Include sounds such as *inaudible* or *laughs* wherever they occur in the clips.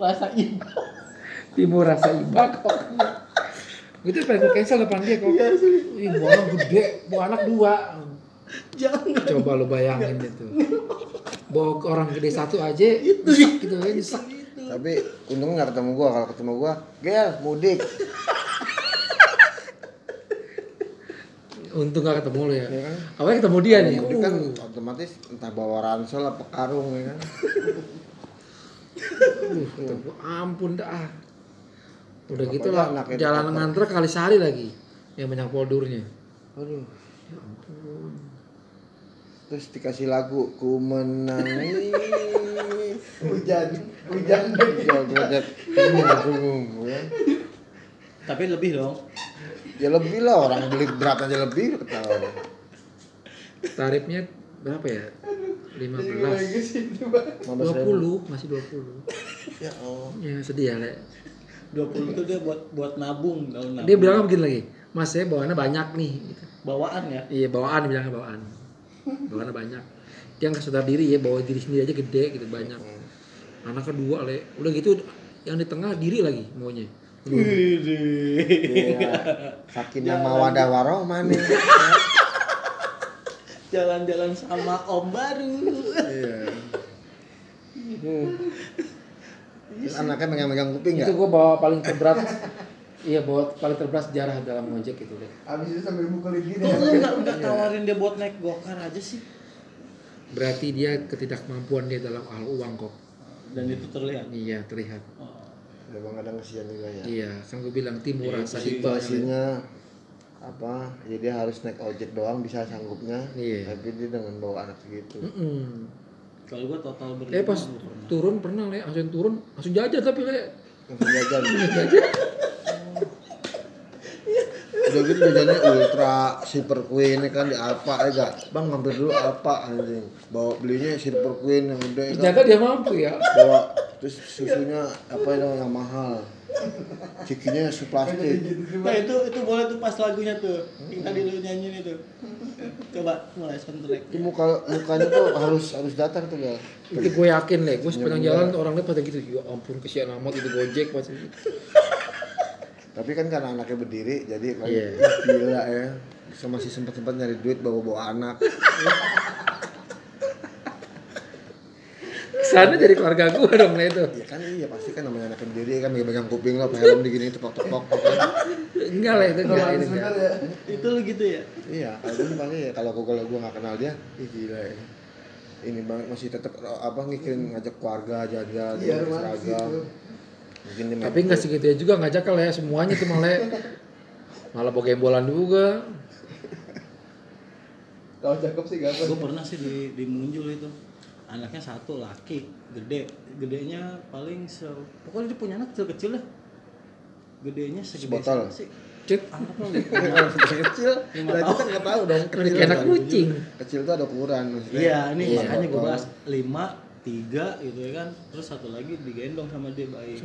rasa iba Timur rasa iba kok. Itu pengen gue cancel depan dia kok. Ih, bu anak gede, bu anak dua. jangan Coba lo bayangin itu. Bawa orang gede satu aja, nyesek gitu ya, nyesek. Tapi untung nggak ketemu gua. Kalau ketemu gua, gel mudik. Untung gak ketemu lo ya. Iya kan? Awalnya ketemu dia nih. Mudik kan Uh, otomatis entah bawa ransel apa karung ya kan. Uh, kata gua, ampun dah. Udah gitu lah, jalan nganter kali sehari lagi. Yang banyak poldurnya. Aduh. Ya ampun. Terus dikasih lagu ku menangis. hujan hujan Joget tunggu ya. tapi lebih dong Ya lebih lah orang beli berat aja lebih ketawa. Tarifnya berapa ya? 15. 15 ribu. 20, masih 20. Ya Allah. Ya sedih ya, Lek. 20 itu dia buat buat nabung daun nabung Dia bilang begini lagi, Mas saya bawaannya banyak nih. Gitu. bawaan ya Iya bawaan bilangnya bawaan. Bawaannya banyak. Dia nggak sadar diri ya, bawa diri sendiri aja gede gitu banyak. Anak kedua le, udah gitu yang di tengah diri lagi maunya. Iya. Sakinah mawadah warohmah nih. jalan-jalan sama om baru Iya. Terus anaknya megang-megang kuping Itu nggak? gua bawa paling terberat. iya bawa paling terberat sejarah dalam ngojek itu deh. Abis itu sambil mukulin gini. kok lu nggak nggak tawarin dia buat naik gokar aja sih Berarti dia ketidakmampuan dia dalam hal uang kok. dan itu terlihat Iya terlihat. oh. Ya bang kadang kesian juga ya. Iya, kan gue bilang timur Iya, rasa. Situasinya apa? Ya dia harus naik ojek doang bisa sanggupnya. Iya. Tapi dia dengan bawa anak segitu. Mm-mm. kalau gua total berlima Eh pas gua pernah. Turun pernah le, langsung turun langsung jajan tapi le. Langsung jajan. Udah gitu jajannya ultra super queen ya kan di Alfa ya gak? Bang mampir dulu Alfa anjing. Bawa belinya super queen yang udah ya kan? Ternyata dia mampu ya. Bawa terus susunya apa itu yang mahal. Cikinya suplastik. nah itu itu boleh tuh pas lagunya tuh yang tadi lu nyanyiin itu coba mulai soundtrack Itu muka mukanya tuh harus harus datang tuh gal. Itu gue yakin le, gue sepanjang jalan orang lihat pada gitu. Ya ampun kesian amat itu gojek macam gitu. Tapi kan karena anaknya berdiri jadi kan Iya. gila ya. Bisa masih sempat sempat nyari duit bawa bawa anak. Sana jadi keluarga gue dong le itu. Ya kan iya pasti kan namanya anak berdiri kan megang kuping lo helm digini tepok tepok kan. Enggak le itu enggak enggak. ya. itu lu gitu ya Iya, kalau gue paling ya kalau gue kalau gue nggak kenal dia, ih gila ya. Ini banget masih tetap apa ngikirin ngajak keluarga jajan, Iya, seragam. gitu. Tapi enggak segitu ya juga ngajak le semuanya tuh malah malah bawa gembolan juga. Kalau cakep sih gak gue pernah sih di di Munjul itu anaknya satu laki gede gedenya paling se pokoknya dia punya anak kecil kecil lah gedenya segede Sebotol. sih Cet, anggaplah *laughs* kecil tahun. kita nggak tahu dong. Kecil, kayak anak kan. kucing. kecil tuh ada ukuran maksudnya. iya ini Iya, makanya gue botol. bahas lima tiga gitu ya kan terus satu lagi digendong sama dia bayi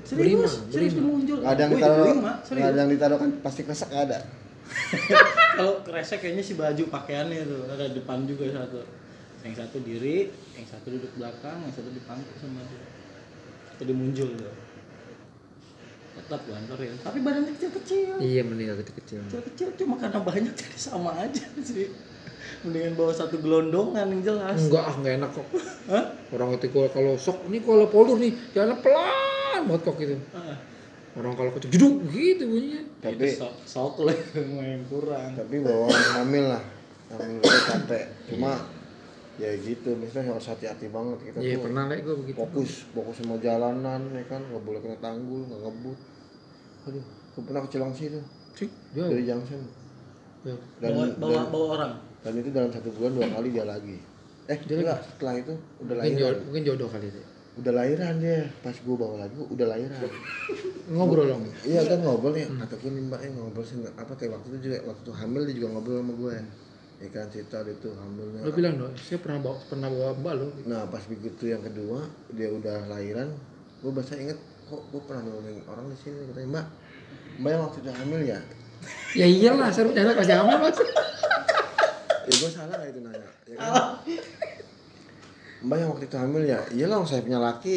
serius serius Nggak ada yang ditaruh, ada yang ditaruh kan pasti kresek ada. *laughs* kalau kresek kayaknya si baju pakaiannya itu ada depan juga satu yang satu diri yang satu duduk belakang yang satu dipangku sama dia itu muncul tuh tetap gua anterin tapi badannya kecil kecil Iya meninggal kecil kecil. kecil kecil cuma karena banyak jadi *laughs* sama aja sih mendingan bawa satu gelondongan yang jelas Enggak ah enggak enak kok. Hah? Orang itu gua kalau sok ini kalau poldur nih jalan pelan banget kok gitu. Ah, Orang kalau kecil jeduk gitu bunyinya. Tapi itu sok sok lah *laughs* yang kurang tapi bawa hamil lah, hamil itu capek. Cuma ya gitu, misalnya harus hati-hati banget kita Iya tuh. pernah lah gue begitu. fokus fokus sama jalanan ya kan nggak boleh kena tanggul nggak ngebut aduh gue pernah ke Cilangsi tuh Cik, jauh. dari Junction jauh. dan, bawa bawa dan, bawa orang dan itu dalam satu bulan dua kali dia lagi eh Dia enggak setelah itu udah Mungkin lahiran jodoh, mungkin jodoh kali itu. udah lahiran dia pas gue bawa lagi udah lahiran Ngobrol dong. iya kan ngobrol ya kata gue nih mbak eh ngobrol sih nggak- apa kayak waktu itu juga waktu itu hamil dia juga ngobrol sama gue ya kan cerita dia tuh hamilnya Lo bilang dong, saya pernah bawa pernah bawa mbak lo. Nah pas begitu yang kedua dia udah lahiran, gue bahasa inget kok gue pernah nolongin orang di sini katanya mbak, mbak yang waktu itu hamil ya? Ya iyalah, saya punya anak pasti hamil mas. Ya gue salah itu nanya, ya kan? Mbak yang waktu itu hamil ya? Iya lah, saya punya laki.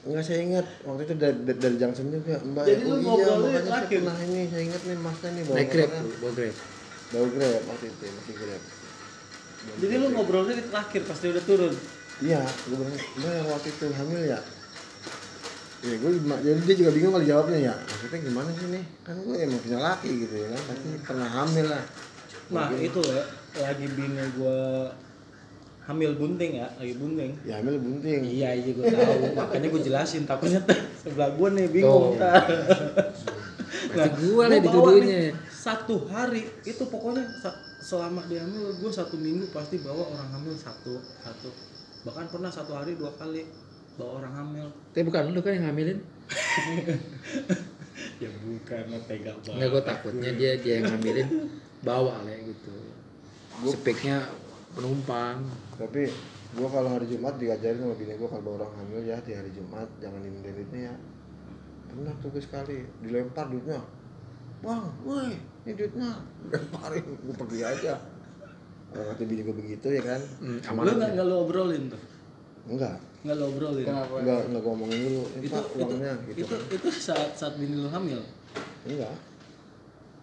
Enggak saya ingat waktu itu dari, dari, dari juga Mbak. Jadi lu oh, iya, ngobrolnya makanya saya pernah ini, saya ingat nih masnya nih bawa naik grab bawa grab Bawa grab waktu itu, masih grab. Jadi lu ngobrolnya di terakhir pas dia udah turun. Iya, gue bilang, Mbak yang waktu itu hamil ya? Ya gue jadi dia juga bingung kali jawabnya ya. Maksudnya gimana sih nih? Kan gue emang punya laki gitu ya kan, tapi pernah hamil lah. Nah, itu ya lagi bini gua hamil bunting ya, lagi bunting. Ya hamil bunting. Iya, iya gue tahu. *laughs* Makanya gue jelasin takutnya *laughs* sebelah gua nih bingung Oh. Berarti gua lah gua bawa dituduhnya. nih Satu hari. Itu pokoknya selama dia hamil gue satu minggu pasti bawa orang hamil satu satu. Bahkan pernah satu hari dua kali bawa orang hamil. Tapi bukan lu kan yang ngambilin? *laughs* Ya bukan lo tega banget. Enggak gue takutnya dia dia yang ngambilin. Bawa lah gitu. Speknya penumpang. Tapi gue kalau hari Jumat diajarin sama bini gue kalau bawa orang hamil ya di hari Jumat. Jangan duitnya ya. Pernah tuh gue sekali dilempar duitnya. Bang, woi, ini duitnya. Lemparin, gue pergi aja. Kalau kata bini gue begitu ya kan? hmm, lu nggak nggak lo obrolin tuh Enggak, nggak lo obrolin Kenapa? enggak, enggak gue omongin dulu. Ini itu Pak, itu uangnya gitu itu kan. itu saat saat bini lu hamil Enggak.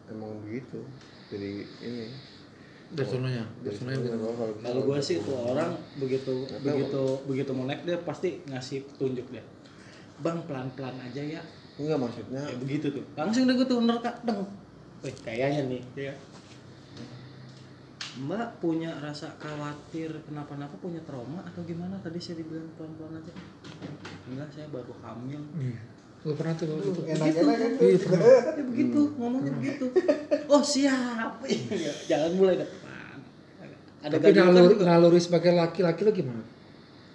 Emang begitu. Jadi ini. dari sononya dari sononya kalau kalau gue sih tuh orang begitu Nggak tahu. begitu begitu mau naik dia pasti ngasih petunjuk dia bang pelan pelan aja ya. Enggak maksudnya kayak begitu tuh. Langsung deh gue tuh nerka deng. Wih, kayaknya nih. Ya Mbak punya rasa khawatir kenapa-napa punya trauma atau gimana? Tadi saya dibilang pelan-pelan aja. Enggak saya baru hamil. Iya. Gua pernah tuh gitu. Enak-enak kan? Iya pernah. *laughs* ya begitu ngomongnya begitu. Oh siap. *laughs* Iya, jalan mulai depan. Ada Tapi naluri, naluri sebagai laki-laki lo gimana?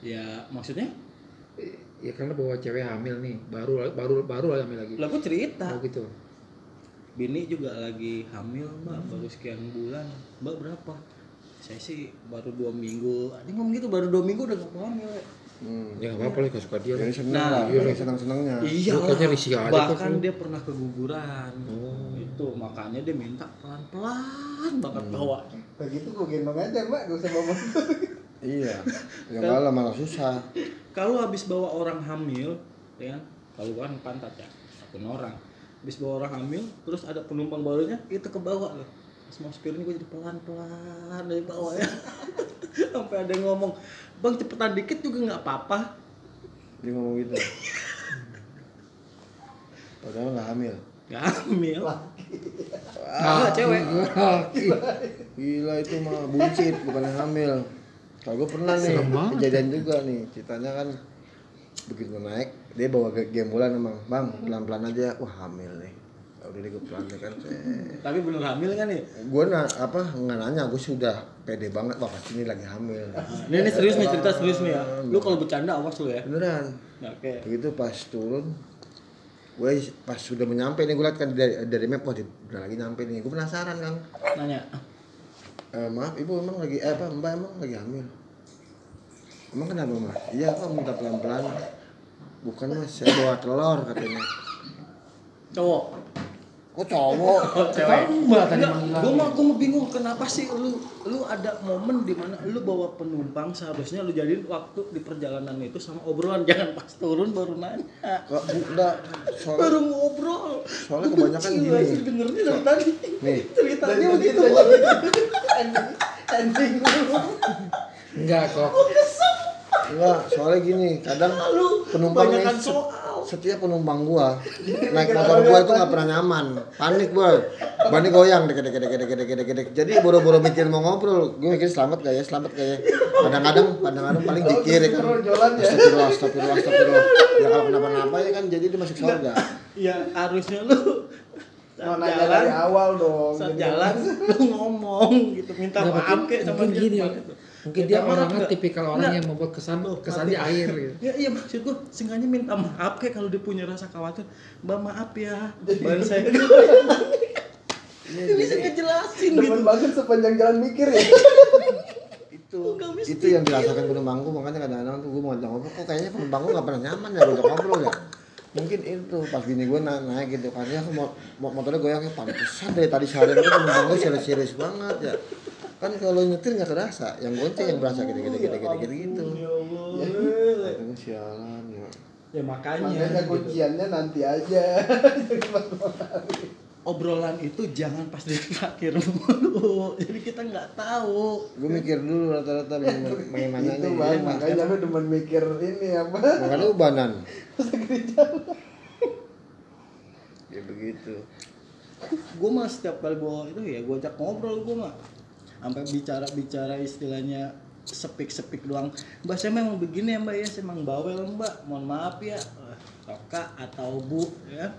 ya maksudnya Ya karena bawa cewek hamil nih, baru baru baru hamil lagi. lah gue cerita Oh gitu. Bini juga lagi hamil mbak, baru sekian bulan. Mbak berapa? Saya sih baru dua minggu. Dia ngomong gitu baru dua minggu udah gak mau hamil. ya. hmm. Ya nggak apa-apa lah, suka dia. Jadi seneng Nah, lah, iya. lagi seneng-senengnya. Iya. Risih aja Bahkan dia pernah keguguran. Oh. Itu makanya dia minta pelan-pelan banget bawa. Begitu gue gendong aja mbak, gak usah bawa. *laughs* Iya. *laughs* Ya malah malah susah. Kalau habis bawa orang hamil, ya kan? Kalau kan pantat ya, satu orang. Habis bawa orang hamil, terus ada penumpang barunya, itu ke bawah loh. Pas mau spirin gue jadi pelan-pelan dari bawah ya. *laughs* Sampai ada yang ngomong, bang cepetan dikit juga nggak apa-apa. Dia ngomong gitu. Padahal nggak hamil. Nggak hamil. Ah, cewek. laki. Gila itu mah buncit, bukan hamil. Kalau gue pernah nih Serem banget. kejadian juga nih. Ceritanya kan begitu naik, dia bawa ke gembolan emang, bang pelan-pelan aja. Wah hamil nih. Ya udah deh gue pelan deh kan. Tapi bener hamil kan nih? Gue na apa nggak nanya, gue sudah pede banget. Wah pasti ini lagi hamil. Ini, ini serius nih cerita serius nih ya. Lu kalau bercanda awas lu ya. Beneran. Nah, Oke. Begitu pas turun, gue pas sudah menyampe nih gue liat kan dari, dari map, wah dia udah lagi nyampe nih. Gue penasaran kan. Nanya. Eh, maaf ibu emang lagi eh apa mbak emang lagi hamil? Emang kenapa mas iya kok minta pelan pelan bukan mas saya bawa telur katanya. Cowok. Kok cowok? Oh, *laughs* cewek. Mbak tadi gue mah gue mah bingung kenapa sih lu lu ada momen di mana lu bawa penumpang seharusnya lu jadiin waktu di perjalanan itu sama obrolan? *laughs* Jangan pas turun baru nanya. Kok enggak soalnya baru ngobrol. soalnya kebanyakan gini. sih dengernya dari tadi. nih. Ceritanya begitu. ending *laughs* lu. Enggak kok. enggak soalnya gini kadang lu penumpangnya soal setiap penumpang gua naik motor gua itu nggak pernah nyaman. Panik gua. Bani goyang. Deket deket deket deket deket deket jadi boro-boro mikir mau ngobrol gua mikir selamat gak ya? Selamat gak ya? Kadang-kadang kadang-kadang paling di kiri kan astagfirullah astagfirullah astagfirullah. Ya kalau kenapa-napa ya kan jadi dia masuk surga. ya harusnya lu saat nah, jalan. dari awal dong saat jalan lu ngomong gitu minta maaf kayak sama gini, dia gini, ya. gitu. Mungkin dia maaf orangnya tipikal orang Nggak. yang membuat kesan Tuh, kesan mati. di air gitu. Ya iya maksud gua sengaja minta maaf kayak kalau dia punya rasa khawatir. Mbak maaf ya. Ban *laughs* saya Dia bisa ngejelasin gitu. Banget sepanjang jalan mikir ya. *laughs* itu itu yang dirasakan penumpangku makanya kadang-kadang tuh gue mau ngajak ngobrol kok kayaknya penumpangku nggak pernah nyaman ya untuk ngobrol ya mungkin itu pas bini gue na naik gitu karena aku mau mo- motornya goyangnya pantesan dari tadi seharian itu penumpang gue serius-serius banget ya kan kalau nyetir nggak kerasa yang gonceng yang berasa gitu gitu gitu gitu gitu gitu Ya Allah. Aduh, sialan ya Ya makanya. Makanya gitu. kunciannya nanti aja. *laughs* Obrolan itu jangan pas di terakhir mulu. Jadi kita nggak tahu. gue mikir dulu rata-rata main main mana Itu nih bang, Iya, makanya lu demen mikir ini apa? makanya ubanan *laughs* ya begitu gue mah setiap kali gue itu ya gue ajak ngobrol gue mah sampai bicara bicara istilahnya sepik sepik doang. Mbak saya memang begini ya mbak ya. Saya memang bawel mbak. Mohon maaf ya. Eh, kakak atau bu ya.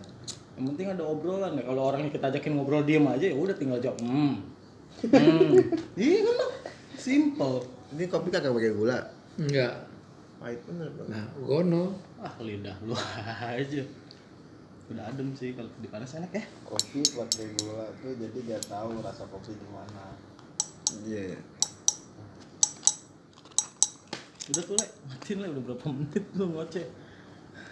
Yang penting ada obrolan ya. Kalau orang yang kita ajakin ngobrol diem aja ya udah tinggal jawab hmm. Hmm. Iya kan simple. Ini kopi kagak pakai gula? Enggak. pahit bener dong Nah, gono. ah lidah lu aja. Udah adem sih kalau dipanas enak ya. Kopi pakai gula tuh jadi gak tahu rasa kopi gimana. Iya. Udah tuh le. Matiin le udah berapa menit lu ngoceh